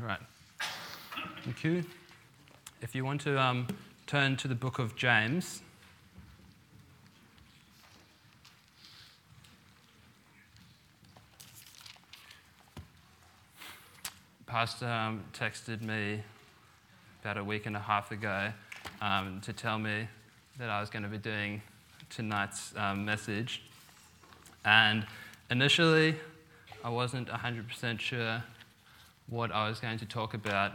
All right. Thank you. If you want to um, turn to the book of James. Pastor um, texted me about a week and a half ago um, to tell me that I was going to be doing tonight's um, message. And initially, I wasn't 100% sure what I was going to talk about,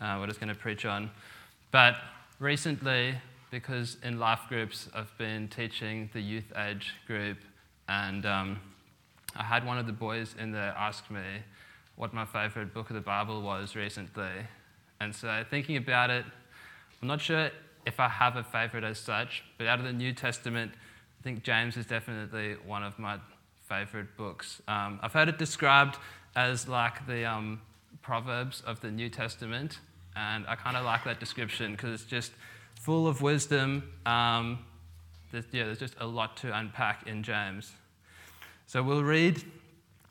uh, what I was going to preach on. But recently, because in life groups, I've been teaching the youth age group, and um, I had one of the boys in there ask me what my favorite book of the Bible was recently. And so, thinking about it, I'm not sure if I have a favorite as such, but out of the New Testament, I think James is definitely one of my favorite books. Um, I've heard it described as like the um, Proverbs of the New Testament, and I kind of like that description because it's just full of wisdom. Um, there's, yeah, there's just a lot to unpack in James. So we'll read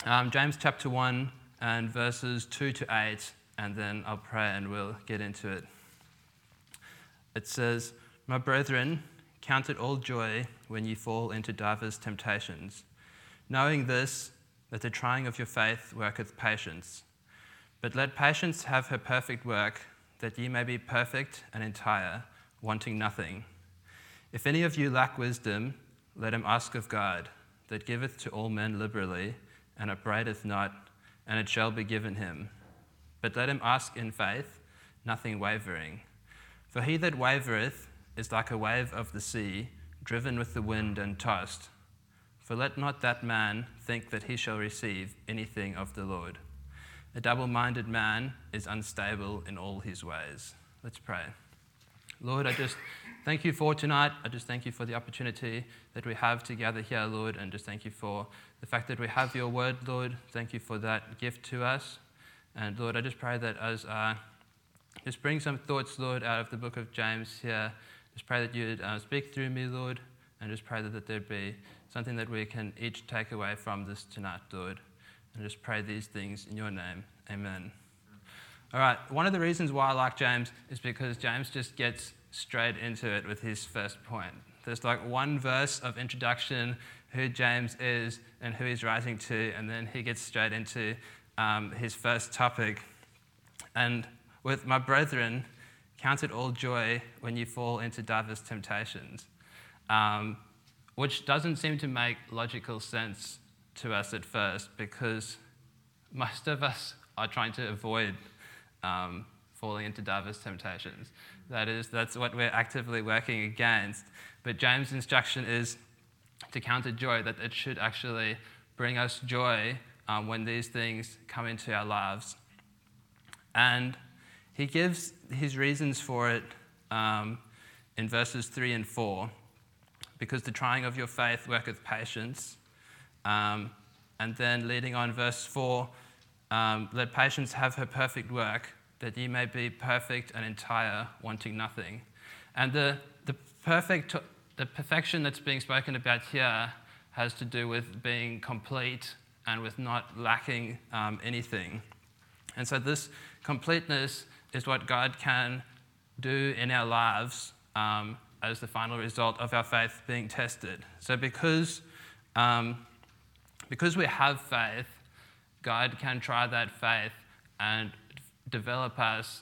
um, James chapter 1 and verses 2 to 8, and then I'll pray and we'll get into it. It says, My brethren, count it all joy when you fall into divers temptations knowing this, that the trying of your faith worketh patience. But let patience have her perfect work, that ye may be perfect and entire, wanting nothing. If any of you lack wisdom, let him ask of God, that giveth to all men liberally, and upbraideth not, and it shall be given him. But let him ask in faith, nothing wavering. For he that wavereth is like a wave of the sea, driven with the wind and tossed. For let not that man think that he shall receive anything of the Lord. A double minded man is unstable in all his ways. Let's pray. Lord, I just thank you for tonight. I just thank you for the opportunity that we have to gather here, Lord, and just thank you for the fact that we have your word, Lord. Thank you for that gift to us. And Lord, I just pray that as uh, just bring some thoughts, Lord, out of the book of James here, just pray that you'd uh, speak through me, Lord, and just pray that, there'd be something that we can each take away from this tonight, Lord. And just pray these things in your name. Amen. All right, one of the reasons why I like James is because James just gets straight into it with his first point. There's like one verse of introduction, who James is and who he's writing to, and then he gets straight into um, his first topic. And with my brethren, count it all joy when you fall into diverse temptations. Um, which doesn't seem to make logical sense to us at first because most of us are trying to avoid um, falling into diverse temptations. That is, that's what we're actively working against. But James' instruction is to counter joy, that it should actually bring us joy um, when these things come into our lives. And he gives his reasons for it um, in verses 3 and 4 because the trying of your faith worketh patience. Um, and then leading on, verse 4 um, let patience have her perfect work, that ye may be perfect and entire, wanting nothing. And the, the, perfect, the perfection that's being spoken about here has to do with being complete and with not lacking um, anything. And so, this completeness is what God can do in our lives um, as the final result of our faith being tested. So, because, um, because we have faith, God can try that faith and develop us,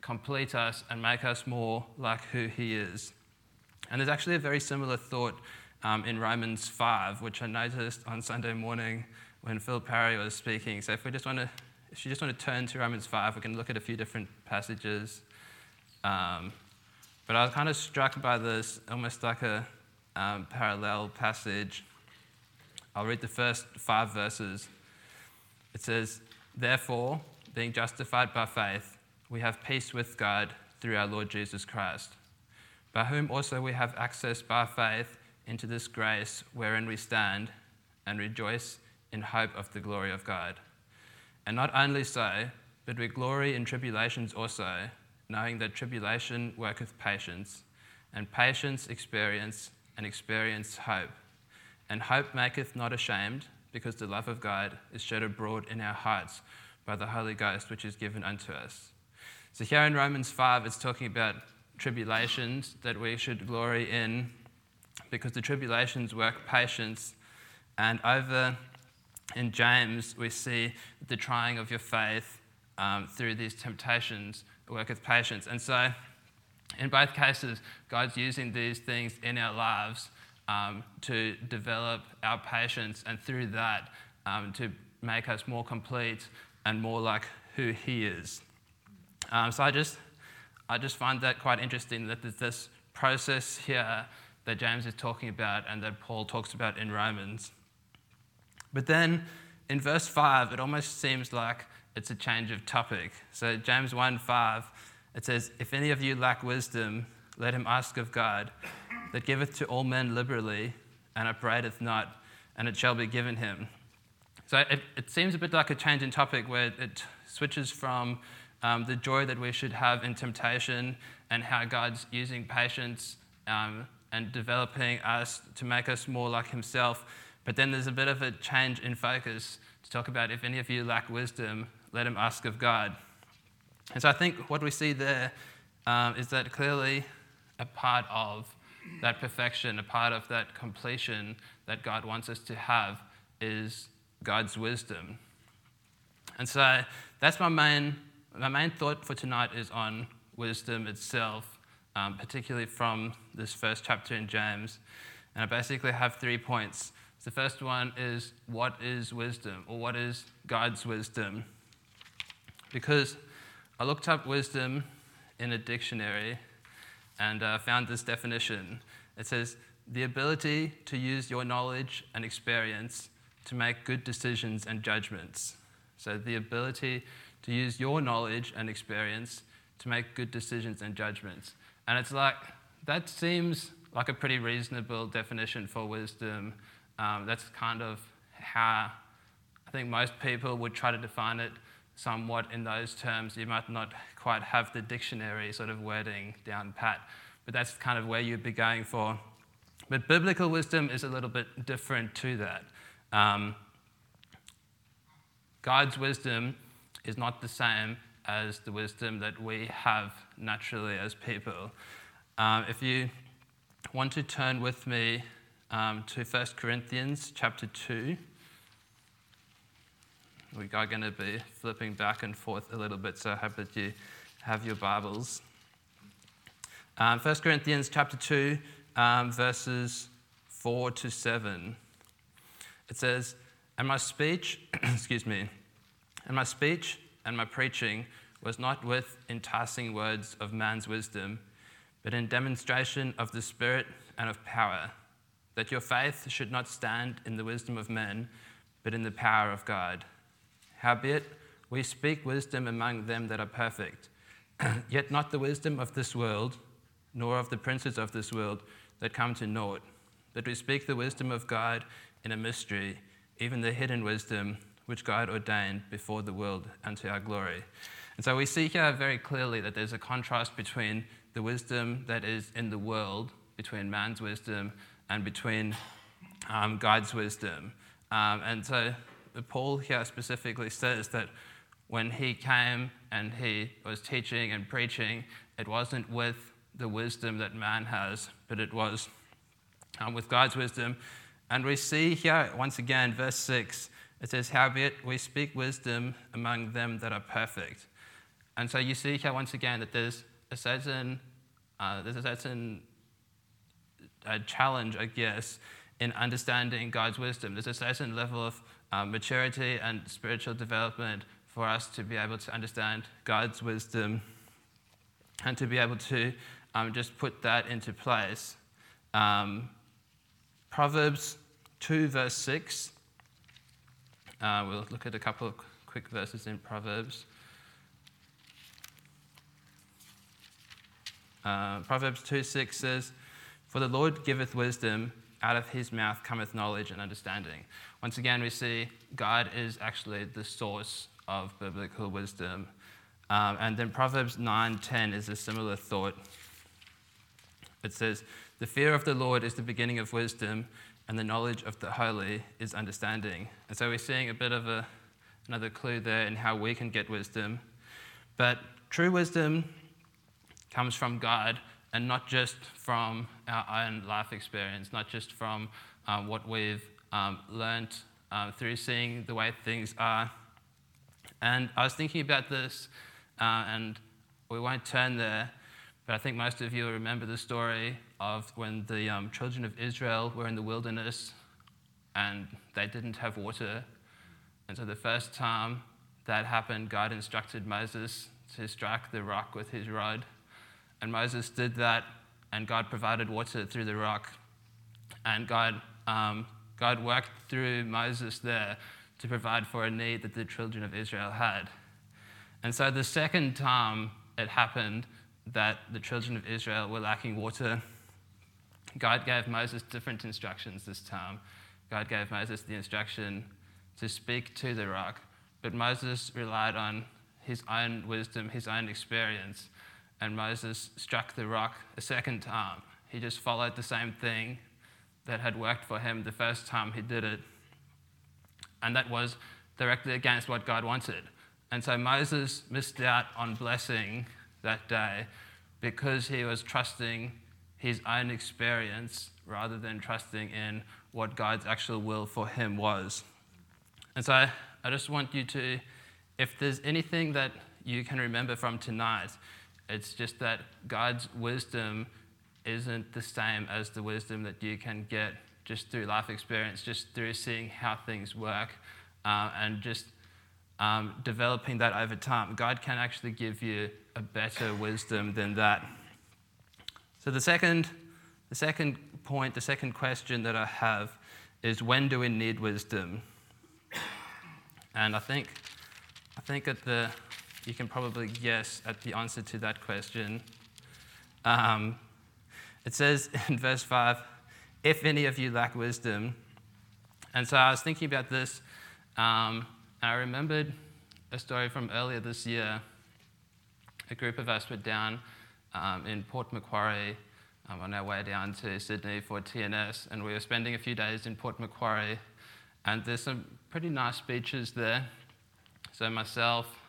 complete us, and make us more like who He is. And there's actually a very similar thought um, in Romans 5, which I noticed on Sunday morning when Phil Parry was speaking. So, if we just want to, if you just want to turn to Romans 5, we can look at a few different passages. Um, but I was kind of struck by this, almost like a um, parallel passage. I'll read the first five verses. It says, Therefore, being justified by faith, we have peace with God through our Lord Jesus Christ, by whom also we have access by faith into this grace wherein we stand and rejoice in hope of the glory of God. And not only so, but we glory in tribulations also knowing that tribulation worketh patience, and patience experience, and experience hope. And hope maketh not ashamed, because the love of God is shed abroad in our hearts by the Holy Ghost, which is given unto us. So here in Romans 5, it's talking about tribulations that we should glory in because the tribulations work patience. And over in James, we see the trying of your faith um, through these temptations worketh patience. And so, in both cases, God's using these things in our lives um, to develop our patience, and through that, um, to make us more complete and more like who He is. Um, so I just, I just find that quite interesting that there's this process here that James is talking about and that Paul talks about in Romans. But then in verse 5, it almost seems like it's a change of topic. So, James 1 5, it says, If any of you lack wisdom, let him ask of God, that giveth to all men liberally, and upbraideth not, and it shall be given him. So, it, it seems a bit like a change in topic where it switches from um, the joy that we should have in temptation and how God's using patience um, and developing us to make us more like Himself. But then there's a bit of a change in focus to talk about if any of you lack wisdom, let him ask of God. And so I think what we see there um, is that clearly a part of that perfection, a part of that completion that God wants us to have is God's wisdom. And so that's my main, my main thought for tonight is on wisdom itself, um, particularly from this first chapter in James. And I basically have three points. The first one is what is wisdom, or what is God's wisdom? Because I looked up wisdom in a dictionary and uh, found this definition. It says, the ability to use your knowledge and experience to make good decisions and judgments. So, the ability to use your knowledge and experience to make good decisions and judgments. And it's like, that seems like a pretty reasonable definition for wisdom um, that's kind of how I think most people would try to define it somewhat in those terms. You might not quite have the dictionary sort of wording down pat, but that's kind of where you'd be going for. But biblical wisdom is a little bit different to that. Um, God's wisdom is not the same as the wisdom that we have naturally as people. Um, if you want to turn with me um, to 1 Corinthians chapter 2. We are going to be flipping back and forth a little bit, so I hope that you have your Bibles. Um, 1 Corinthians chapter 2, um, verses 4 to 7. It says, And my speech, excuse me, and my speech and my preaching was not with enticing words of man's wisdom, but in demonstration of the Spirit and of power that your faith should not stand in the wisdom of men, but in the power of God. Howbeit, we speak wisdom among them that are perfect, yet not the wisdom of this world, nor of the princes of this world that come to naught. But we speak the wisdom of God in a mystery, even the hidden wisdom which God ordained before the world unto our glory. And so we see here very clearly that there's a contrast between the wisdom that is in the world, between man's wisdom and between um, God's wisdom. Um, and so Paul here specifically says that when he came and he was teaching and preaching, it wasn't with the wisdom that man has, but it was um, with God's wisdom. And we see here, once again, verse 6, it says, Howbeit we speak wisdom among them that are perfect. And so you see here, once again, that there's a certain, uh, there's a certain a challenge, I guess, in understanding God's wisdom. There's a certain level of um, maturity and spiritual development for us to be able to understand God's wisdom and to be able to um, just put that into place. Um, Proverbs 2, verse 6. Uh, we'll look at a couple of quick verses in Proverbs. Uh, Proverbs 2 6 says, for the Lord giveth wisdom, out of his mouth cometh knowledge and understanding. Once again, we see God is actually the source of biblical wisdom. Um, and then Proverbs 9:10 is a similar thought. It says, "The fear of the Lord is the beginning of wisdom, and the knowledge of the holy is understanding." And so we're seeing a bit of a, another clue there in how we can get wisdom. But true wisdom comes from God and not just from our own life experience, not just from um, what we've um, learned um, through seeing the way things are. And I was thinking about this, uh, and we won't turn there, but I think most of you remember the story of when the um, children of Israel were in the wilderness and they didn't have water. And so the first time that happened, God instructed Moses to strike the rock with his rod. And Moses did that, and God provided water through the rock. And God, um, God worked through Moses there to provide for a need that the children of Israel had. And so the second time it happened that the children of Israel were lacking water, God gave Moses different instructions this time. God gave Moses the instruction to speak to the rock, but Moses relied on his own wisdom, his own experience, and Moses struck the rock a second time. He just followed the same thing that had worked for him the first time he did it. And that was directly against what God wanted. And so Moses missed out on blessing that day because he was trusting his own experience rather than trusting in what God's actual will for him was. And so I just want you to, if there's anything that you can remember from tonight, it's just that God's wisdom isn't the same as the wisdom that you can get just through life experience, just through seeing how things work, uh, and just um, developing that over time. God can actually give you a better wisdom than that. So the second, the second point, the second question that I have is when do we need wisdom? And I think, I think at the you can probably guess at the answer to that question. Um, it says in verse 5 if any of you lack wisdom. And so I was thinking about this, um, and I remembered a story from earlier this year. A group of us were down um, in Port Macquarie um, on our way down to Sydney for TNS, and we were spending a few days in Port Macquarie. And there's some pretty nice beaches there. So myself,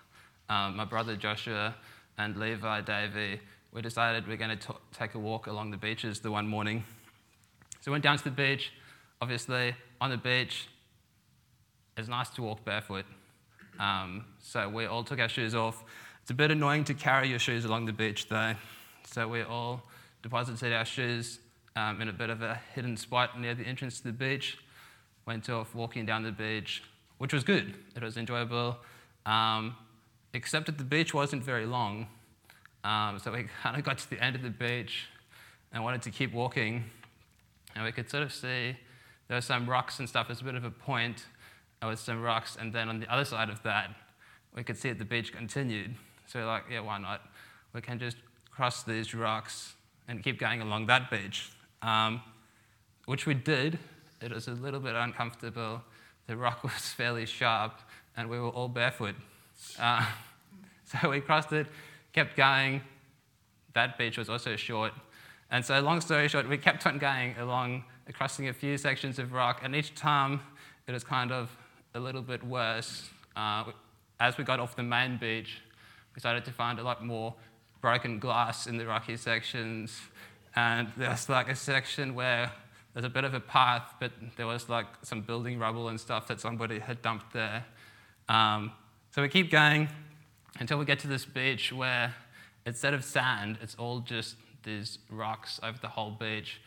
um, my brother Joshua and Levi Davey, we decided we are going to take a walk along the beaches the one morning. So we went down to the beach. Obviously, on the beach, it's nice to walk barefoot. Um, so we all took our shoes off. It's a bit annoying to carry your shoes along the beach, though. So we all deposited our shoes um, in a bit of a hidden spot near the entrance to the beach. Went off walking down the beach, which was good. It was enjoyable. Um, except that the beach wasn't very long. Um, so we kind of got to the end of the beach and wanted to keep walking. And we could sort of see there were some rocks and stuff. There's a bit of a point with some rocks. And then on the other side of that, we could see that the beach continued. So we're like, yeah, why not? We can just cross these rocks and keep going along that beach. Um, which we did. It was a little bit uncomfortable. The rock was fairly sharp, and we were all barefoot. Uh, so we crossed it, kept going. That beach was also short. And so, long story short, we kept on going along, crossing a few sections of rock, and each time it was kind of a little bit worse. Uh, as we got off the main beach, we started to find a lot more broken glass in the rocky sections. And there's like a section where there's a bit of a path, but there was like some building rubble and stuff that somebody had dumped there. Um, so we keep going until we get to this beach where instead of sand, it's all just these rocks over the whole beach.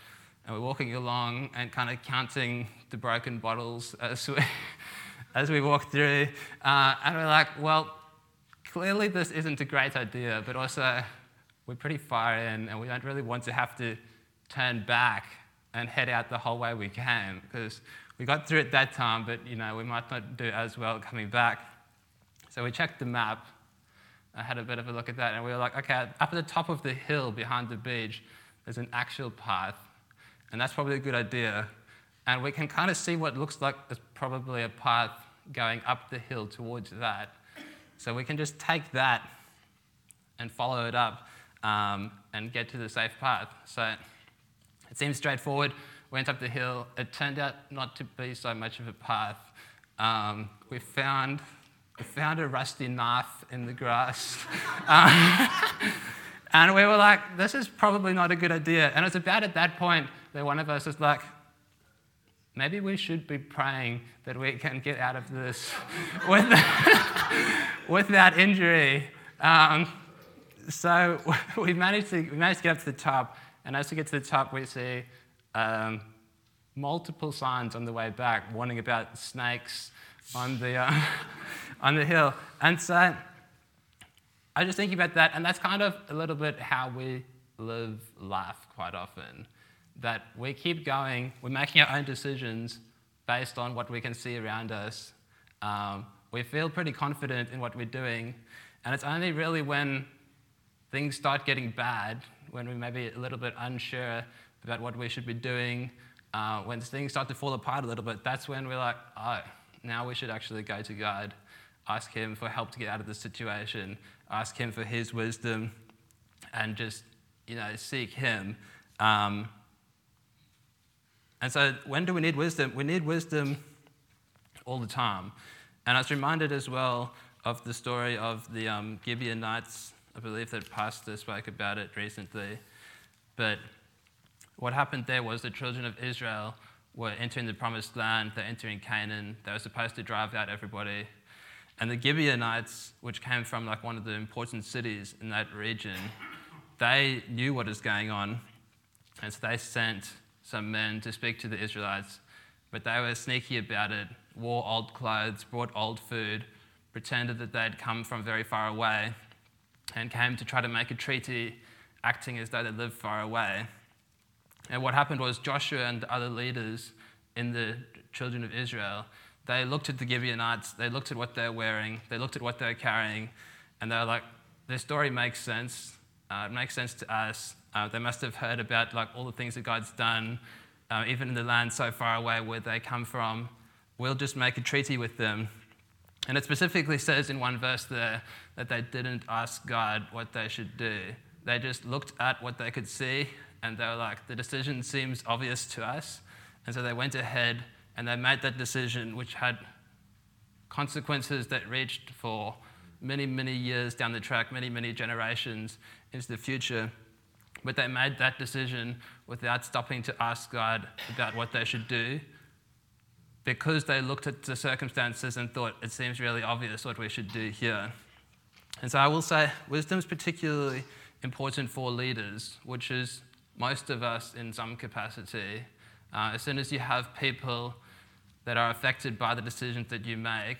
And we're walking along and kind of counting the broken bottles as we, as we walk through. Uh, and we're like, well, clearly this isn't a great idea, but also we're pretty far in and we don't really want to have to turn back and head out the whole way we can because we got through it that time, but you know, we might not do as well coming back. So we checked the map. I had a bit of a look at that, and we were like, okay, up at the top of the hill behind the beach, there's an actual path, and that's probably a good idea. And we can kind of see what looks like it's probably a path going up the hill towards that. So we can just take that and follow it up um, and get to the safe path. So it seems straightforward. Went up the hill. It turned out not to be so much of a path. Um, we found we found a rusty knife in the grass. Um, and we were like, this is probably not a good idea. And it's about at that point that one of us is like, maybe we should be praying that we can get out of this with, with that injury. Um, so we managed, to, we managed to get up to the top. And as we get to the top, we see um, multiple signs on the way back warning about snakes on the, uh, on the hill. And so I was just thinking about that, and that's kind of a little bit how we live life quite often. That we keep going, we're making our own decisions based on what we can see around us. Um, we feel pretty confident in what we're doing, and it's only really when things start getting bad, when we may be a little bit unsure about what we should be doing, uh, when things start to fall apart a little bit, that's when we're like, oh, now we should actually go to God, ask Him for help to get out of the situation, ask Him for His wisdom, and just, you know, seek Him. Um, and so, when do we need wisdom? We need wisdom all the time. And I was reminded as well of the story of the um, Gibeonites. I believe that Pastor spoke about it recently. But what happened there was the children of Israel were entering the promised land, they're entering Canaan, they were supposed to drive out everybody. And the Gibeonites, which came from like one of the important cities in that region, they knew what was going on. And so they sent some men to speak to the Israelites. But they were sneaky about it, wore old clothes, brought old food, pretended that they'd come from very far away, and came to try to make a treaty, acting as though they lived far away. And what happened was Joshua and the other leaders in the children of Israel, they looked at the Gibeonites, they looked at what they're wearing, they looked at what they're carrying, and they were like, their story makes sense. Uh, it makes sense to us. Uh, they must have heard about like all the things that God's done, uh, even in the land so far away where they come from. We'll just make a treaty with them. And it specifically says in one verse there that they didn't ask God what they should do. They just looked at what they could see and they were like, the decision seems obvious to us. And so they went ahead and they made that decision, which had consequences that reached for many, many years down the track, many, many generations into the future. But they made that decision without stopping to ask God about what they should do because they looked at the circumstances and thought, it seems really obvious what we should do here. And so I will say, wisdom is particularly important for leaders, which is most of us in some capacity. Uh, as soon as you have people that are affected by the decisions that you make,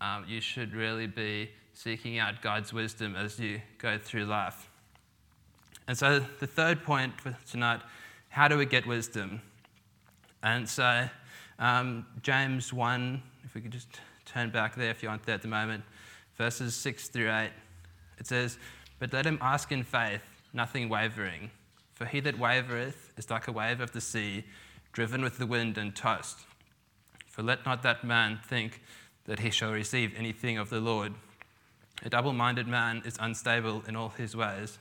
um, you should really be seeking out God's wisdom as you go through life. And so, the third point for tonight how do we get wisdom? And so, um, James 1, if we could just turn back there if you aren't there at the moment, verses 6 through 8, it says, But let him ask in faith, nothing wavering. For he that wavereth is like a wave of the sea, driven with the wind and tossed. For let not that man think that he shall receive anything of the Lord. A double minded man is unstable in all his ways.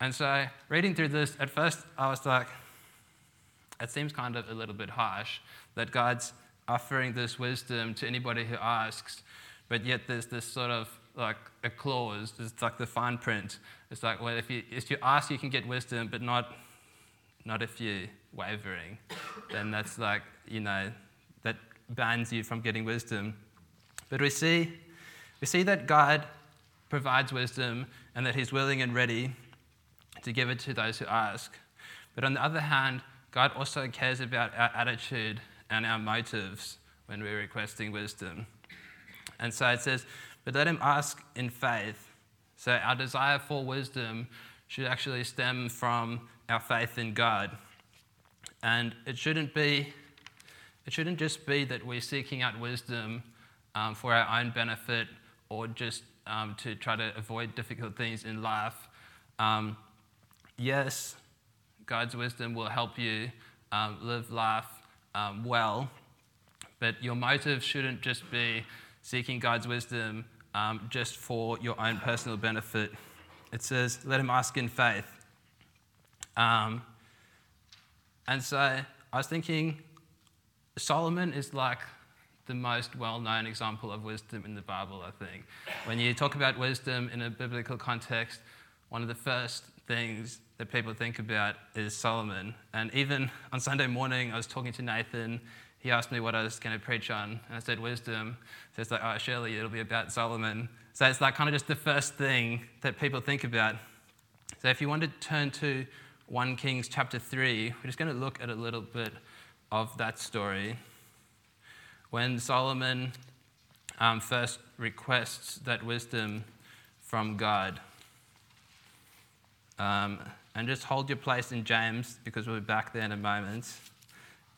And so, reading through this, at first I was like, it seems kind of a little bit harsh that God's offering this wisdom to anybody who asks, but yet there's this sort of like a clause, it's like the fine print. It's like, well, if you, if you ask, you can get wisdom, but not, not if you're wavering. then that's like, you know, that bans you from getting wisdom. But we see, we see that God provides wisdom and that He's willing and ready to give it to those who ask. But on the other hand, God also cares about our attitude and our motives when we're requesting wisdom. And so it says, but let him ask in faith. So our desire for wisdom should actually stem from our faith in God. And it shouldn't be, it shouldn't just be that we're seeking out wisdom um, for our own benefit or just um, to try to avoid difficult things in life. Um, yes, God's wisdom will help you um, live life um, well, but your motive shouldn't just be seeking God's wisdom um, just for your own personal benefit. It says, let him ask in faith. Um, and so I was thinking, Solomon is like the most well known example of wisdom in the Bible, I think. When you talk about wisdom in a biblical context, one of the first things that people think about is Solomon. And even on Sunday morning, I was talking to Nathan. He asked me what I was going to preach on, and I said wisdom. So it's like, oh, surely it'll be about Solomon. So it's like kind of just the first thing that people think about. So if you want to turn to 1 Kings chapter 3, we're just going to look at a little bit of that story. When Solomon um, first requests that wisdom from God. Um, and just hold your place in James because we'll be back there in a moment.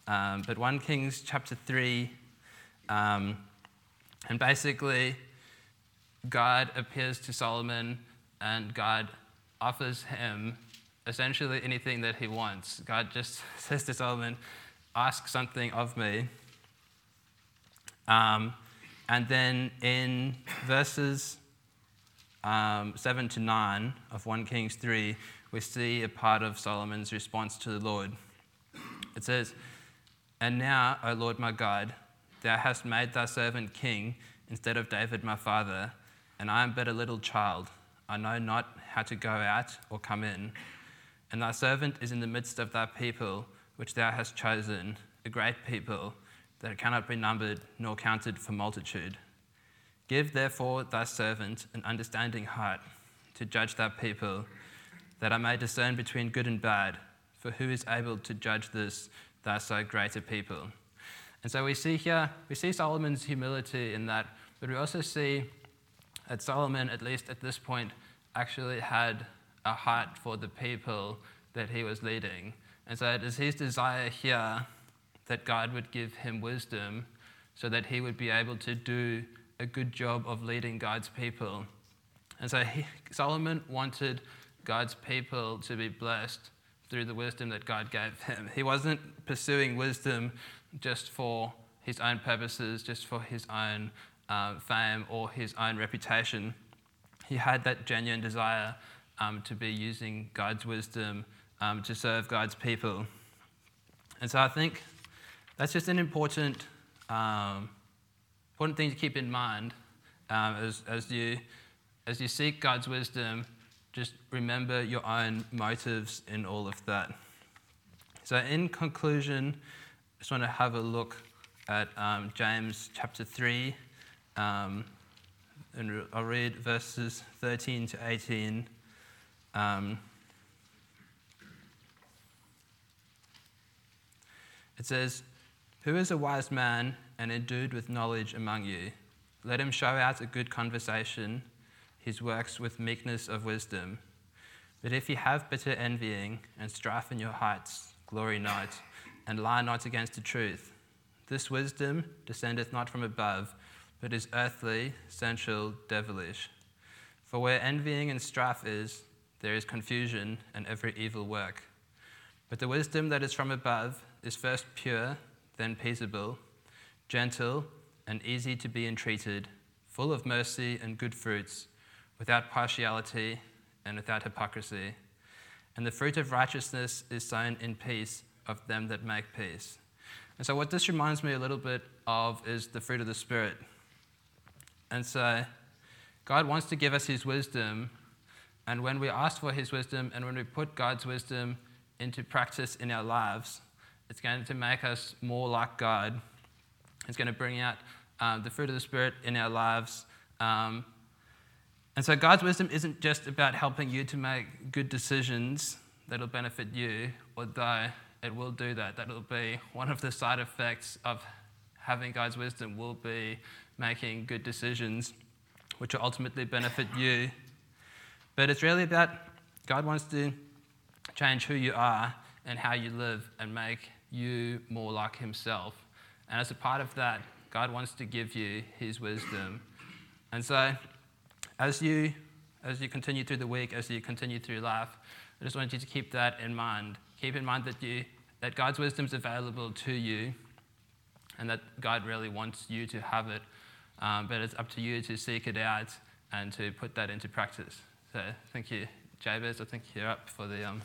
Um, but 1 Kings chapter 3, um, and basically, God appears to Solomon and God offers him essentially anything that he wants. God just says to Solomon, Ask something of me. Um, and then in verses um, 7 to 9 of 1 Kings 3, we see a part of Solomon's response to the Lord. It says, And now, O Lord my God, thou hast made thy servant king instead of David my father, and I am but a little child. I know not how to go out or come in. And thy servant is in the midst of thy people, which thou hast chosen, a great people that cannot be numbered nor counted for multitude. Give therefore thy servant an understanding heart to judge thy people, that I may discern between good and bad. For who is able to judge this, thy so great a people? And so we see here, we see Solomon's humility in that, but we also see that Solomon, at least at this point, actually had a heart for the people that he was leading. And so it is his desire here that God would give him wisdom so that he would be able to do a good job of leading God's people. And so he, Solomon wanted God's people to be blessed through the wisdom that God gave him. He wasn't pursuing wisdom just for his own purposes, just for his own uh, fame or his own reputation. He had that genuine desire um, to be using God's wisdom um, to serve God's people. And so I think that's just an important um, important thing to keep in mind um, as, as, you, as you seek God's wisdom. Just remember your own motives in all of that. So, in conclusion, I just want to have a look at um, James chapter 3. Um, and I'll read verses 13 to 18. Um, it says, Who is a wise man and endued with knowledge among you. Let him show out a good conversation, his works with meekness of wisdom. But if you have bitter envying and strife in your hearts, glory not, and lie not against the truth. This wisdom descendeth not from above, but is earthly, sensual, devilish. For where envying and strife is, there is confusion and every evil work. But the wisdom that is from above is first pure, then peaceable gentle, and easy to be entreated, full of mercy and good fruits, without partiality and without hypocrisy. And the fruit of righteousness is sown in peace of them that make peace. And so, what this reminds me a little bit of is the fruit of the Spirit. And so, God wants to give us His wisdom. And when we ask for His wisdom and when we put God's wisdom into practice in our lives, it's going to make us more like God it's going to bring out um, the fruit of the Spirit in our lives. Um, and so God's wisdom isn't just about helping you to make good decisions that'll benefit you, although it will do that. That'll be one of the side effects of having God's wisdom will be making good decisions, which will ultimately benefit you. But it's really about God wants to change who you are and how you live and make you more like Himself. And as a part of that, God wants to give you his wisdom. And so, as you, as you continue through the week, as you continue through life, I just want you to keep that in mind. Keep in mind that, you, that God's wisdom is available to you and that God really wants you to have it. Um, but it's up to you to seek it out and to put that into practice. So, thank you. Jabez, I think you're up for the. Um